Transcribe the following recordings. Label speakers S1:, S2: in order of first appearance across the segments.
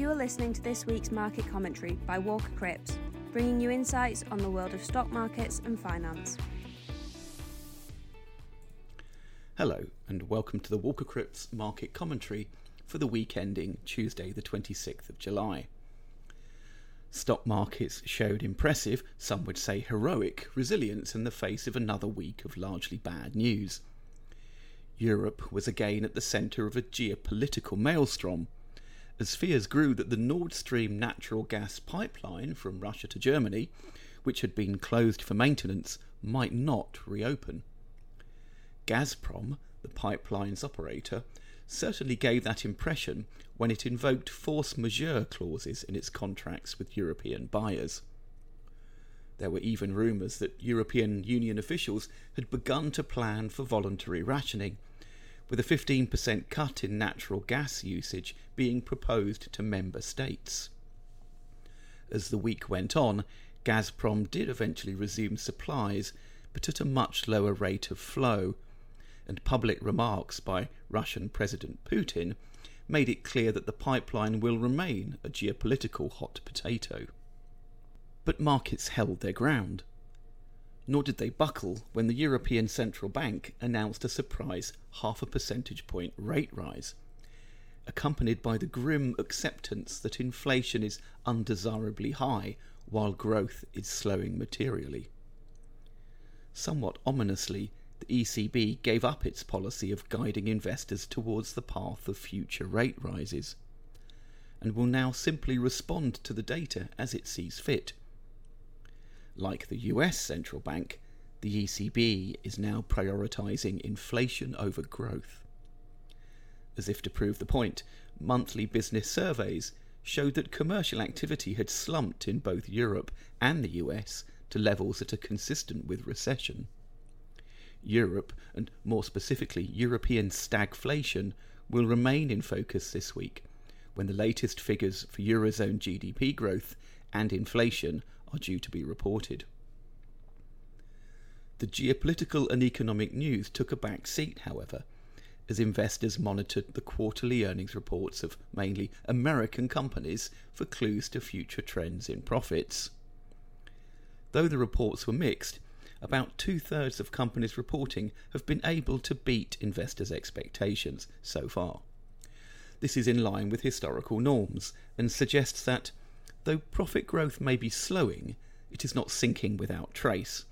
S1: You are listening to this week's market commentary by Walker Cripps, bringing you insights on the world of stock markets and finance.
S2: Hello, and welcome to the Walker Cripps market commentary for the week ending Tuesday, the 26th of July. Stock markets showed impressive, some would say heroic, resilience in the face of another week of largely bad news. Europe was again at the centre of a geopolitical maelstrom as fears grew that the Nord Stream natural gas pipeline from Russia to Germany, which had been closed for maintenance, might not reopen. Gazprom, the pipeline's operator, certainly gave that impression when it invoked force majeure clauses in its contracts with European buyers. There were even rumours that European Union officials had begun to plan for voluntary rationing with a 15% cut in natural gas usage being proposed to member states. As the week went on, Gazprom did eventually resume supplies, but at a much lower rate of flow, and public remarks by Russian President Putin made it clear that the pipeline will remain a geopolitical hot potato. But markets held their ground nor did they buckle when the European Central Bank announced a surprise half a percentage point rate rise, accompanied by the grim acceptance that inflation is undesirably high while growth is slowing materially. Somewhat ominously, the ECB gave up its policy of guiding investors towards the path of future rate rises, and will now simply respond to the data as it sees fit like the US central bank, the ECB is now prioritizing inflation over growth. As if to prove the point, monthly business surveys showed that commercial activity had slumped in both Europe and the US to levels that are consistent with recession. Europe, and more specifically European stagflation, will remain in focus this week when the latest figures for Eurozone GDP growth and inflation are due to be reported. The geopolitical and economic news took a back seat, however, as investors monitored the quarterly earnings reports of mainly American companies for clues to future trends in profits. Though the reports were mixed, about two thirds of companies reporting have been able to beat investors' expectations so far. This is in line with historical norms and suggests that Though profit growth may be slowing, it is not sinking without trace.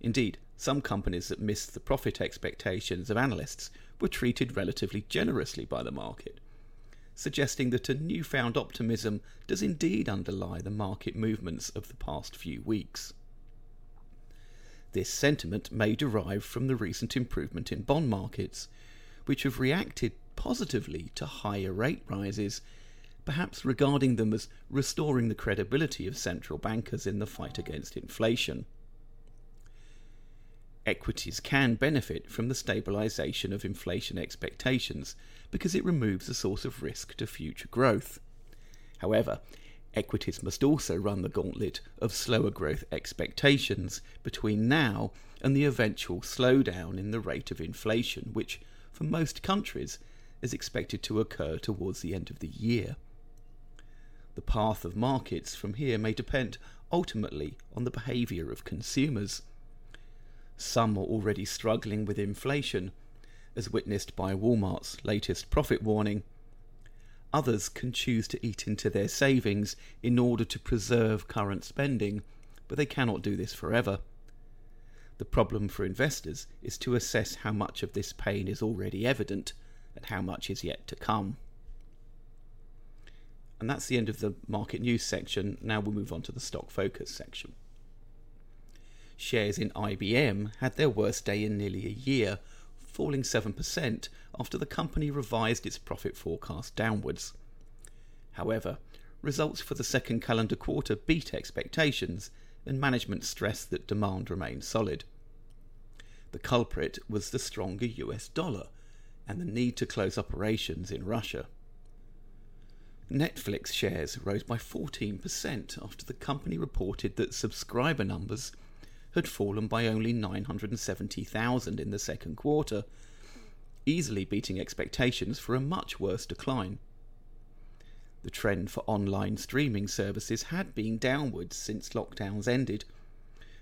S2: Indeed, some companies that missed the profit expectations of analysts were treated relatively generously by the market, suggesting that a newfound optimism does indeed underlie the market movements of the past few weeks. This sentiment may derive from the recent improvement in bond markets, which have reacted positively to higher rate rises perhaps regarding them as restoring the credibility of central bankers in the fight against inflation. Equities can benefit from the stabilisation of inflation expectations because it removes a source of risk to future growth. However, equities must also run the gauntlet of slower growth expectations between now and the eventual slowdown in the rate of inflation, which, for most countries, is expected to occur towards the end of the year. The path of markets from here may depend ultimately on the behaviour of consumers. Some are already struggling with inflation, as witnessed by Walmart's latest profit warning. Others can choose to eat into their savings in order to preserve current spending, but they cannot do this forever. The problem for investors is to assess how much of this pain is already evident and how much is yet to come. And that's the end of the market news section. Now we'll move on to the stock focus section. Shares in IBM had their worst day in nearly a year, falling 7% after the company revised its profit forecast downwards. However, results for the second calendar quarter beat expectations, and management stressed that demand remained solid. The culprit was the stronger US dollar and the need to close operations in Russia. Netflix shares rose by 14% after the company reported that subscriber numbers had fallen by only 970,000 in the second quarter, easily beating expectations for a much worse decline. The trend for online streaming services had been downwards since lockdowns ended,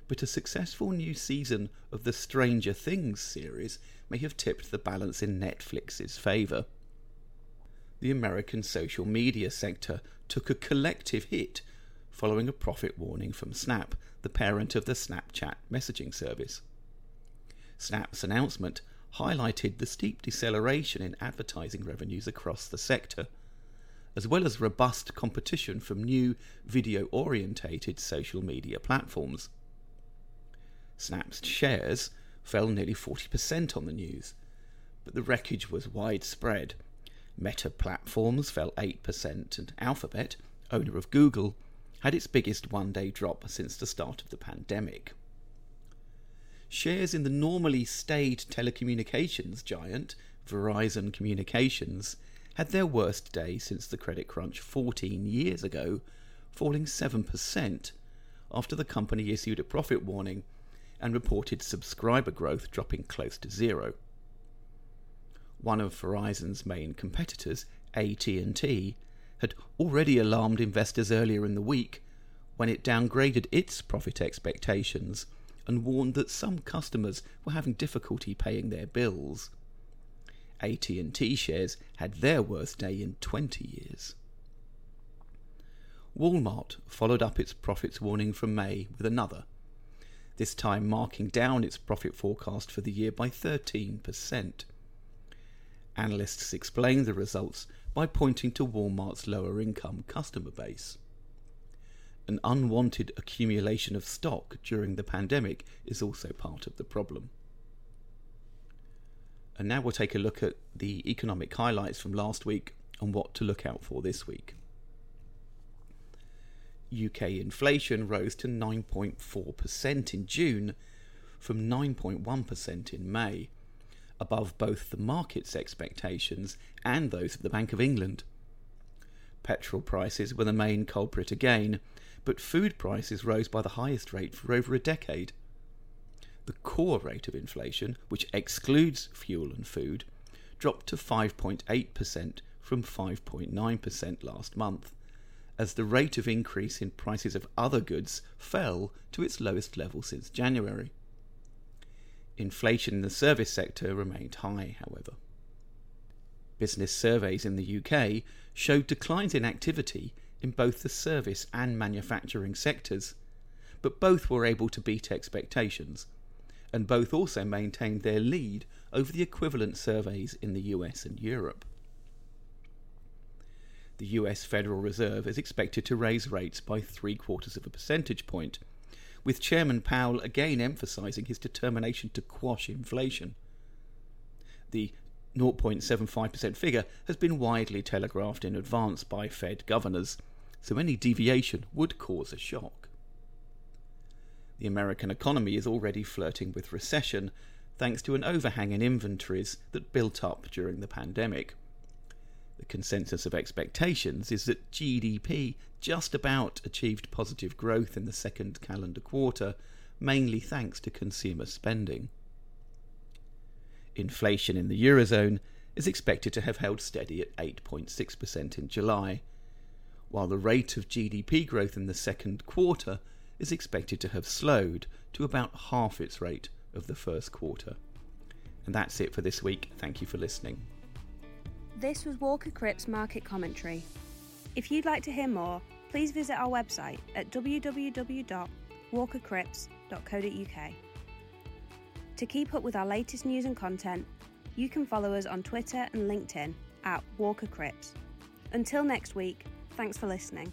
S2: but a successful new season of the Stranger Things series may have tipped the balance in Netflix's favour. The American social media sector took a collective hit following a profit warning from Snap, the parent of the Snapchat messaging service. Snap's announcement highlighted the steep deceleration in advertising revenues across the sector, as well as robust competition from new video orientated social media platforms. Snap's shares fell nearly 40% on the news, but the wreckage was widespread. Meta Platforms fell 8%, and Alphabet, owner of Google, had its biggest one day drop since the start of the pandemic. Shares in the normally staid telecommunications giant, Verizon Communications, had their worst day since the credit crunch 14 years ago, falling 7% after the company issued a profit warning and reported subscriber growth dropping close to zero. One of Verizon's main competitors, AT&T, had already alarmed investors earlier in the week when it downgraded its profit expectations and warned that some customers were having difficulty paying their bills. AT&T shares had their worst day in 20 years. Walmart followed up its profits warning from May with another this time marking down its profit forecast for the year by 13%. Analysts explain the results by pointing to Walmart's lower income customer base. An unwanted accumulation of stock during the pandemic is also part of the problem. And now we'll take a look at the economic highlights from last week and what to look out for this week. UK inflation rose to 9.4% in June from 9.1% in May, above both the market's expectations and those of the Bank of England. Petrol prices were the main culprit again, but food prices rose by the highest rate for over a decade. The core rate of inflation, which excludes fuel and food, dropped to 5.8% from 5.9% last month as the rate of increase in prices of other goods fell to its lowest level since January. Inflation in the service sector remained high, however. Business surveys in the UK showed declines in activity in both the service and manufacturing sectors, but both were able to beat expectations, and both also maintained their lead over the equivalent surveys in the US and Europe the US Federal Reserve is expected to raise rates by three quarters of a percentage point, with Chairman Powell again emphasizing his determination to quash inflation. The 0.75% figure has been widely telegraphed in advance by Fed governors, so any deviation would cause a shock. The American economy is already flirting with recession thanks to an overhang in inventories that built up during the pandemic. The consensus of expectations is that GDP just about achieved positive growth in the second calendar quarter, mainly thanks to consumer spending. Inflation in the Eurozone is expected to have held steady at 8.6% in July, while the rate of GDP growth in the second quarter is expected to have slowed to about half its rate of the first quarter. And that's it for this week. Thank you for listening.
S1: This was Walker Cripps Market Commentary. If you'd like to hear more, please visit our website at www.walkercripps.co.uk. To keep up with our latest news and content, you can follow us on Twitter and LinkedIn at Walker Cripps. Until next week, thanks for listening.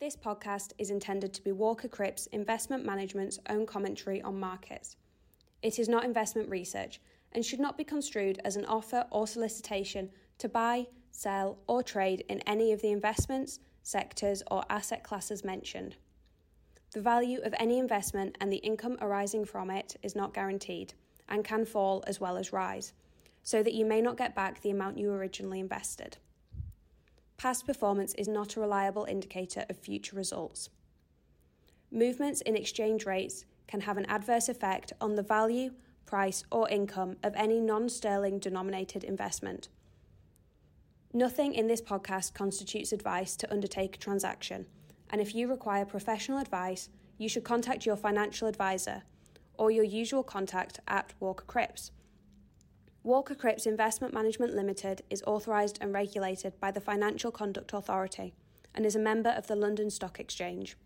S1: This podcast is intended to be Walker Cripps Investment Management's own commentary on markets. It is not investment research and should not be construed as an offer or solicitation to buy, sell, or trade in any of the investments, sectors, or asset classes mentioned. The value of any investment and the income arising from it is not guaranteed and can fall as well as rise, so that you may not get back the amount you originally invested. Past performance is not a reliable indicator of future results. Movements in exchange rates can have an adverse effect on the value price, or income of any non sterling denominated investment. Nothing in this podcast constitutes advice to undertake a transaction, and if you require professional advice, you should contact your financial advisor or your usual contact at Walker Cripps. Walker Cripps Investment Management Limited is authorised and regulated by the Financial Conduct Authority and is a member of the London Stock Exchange.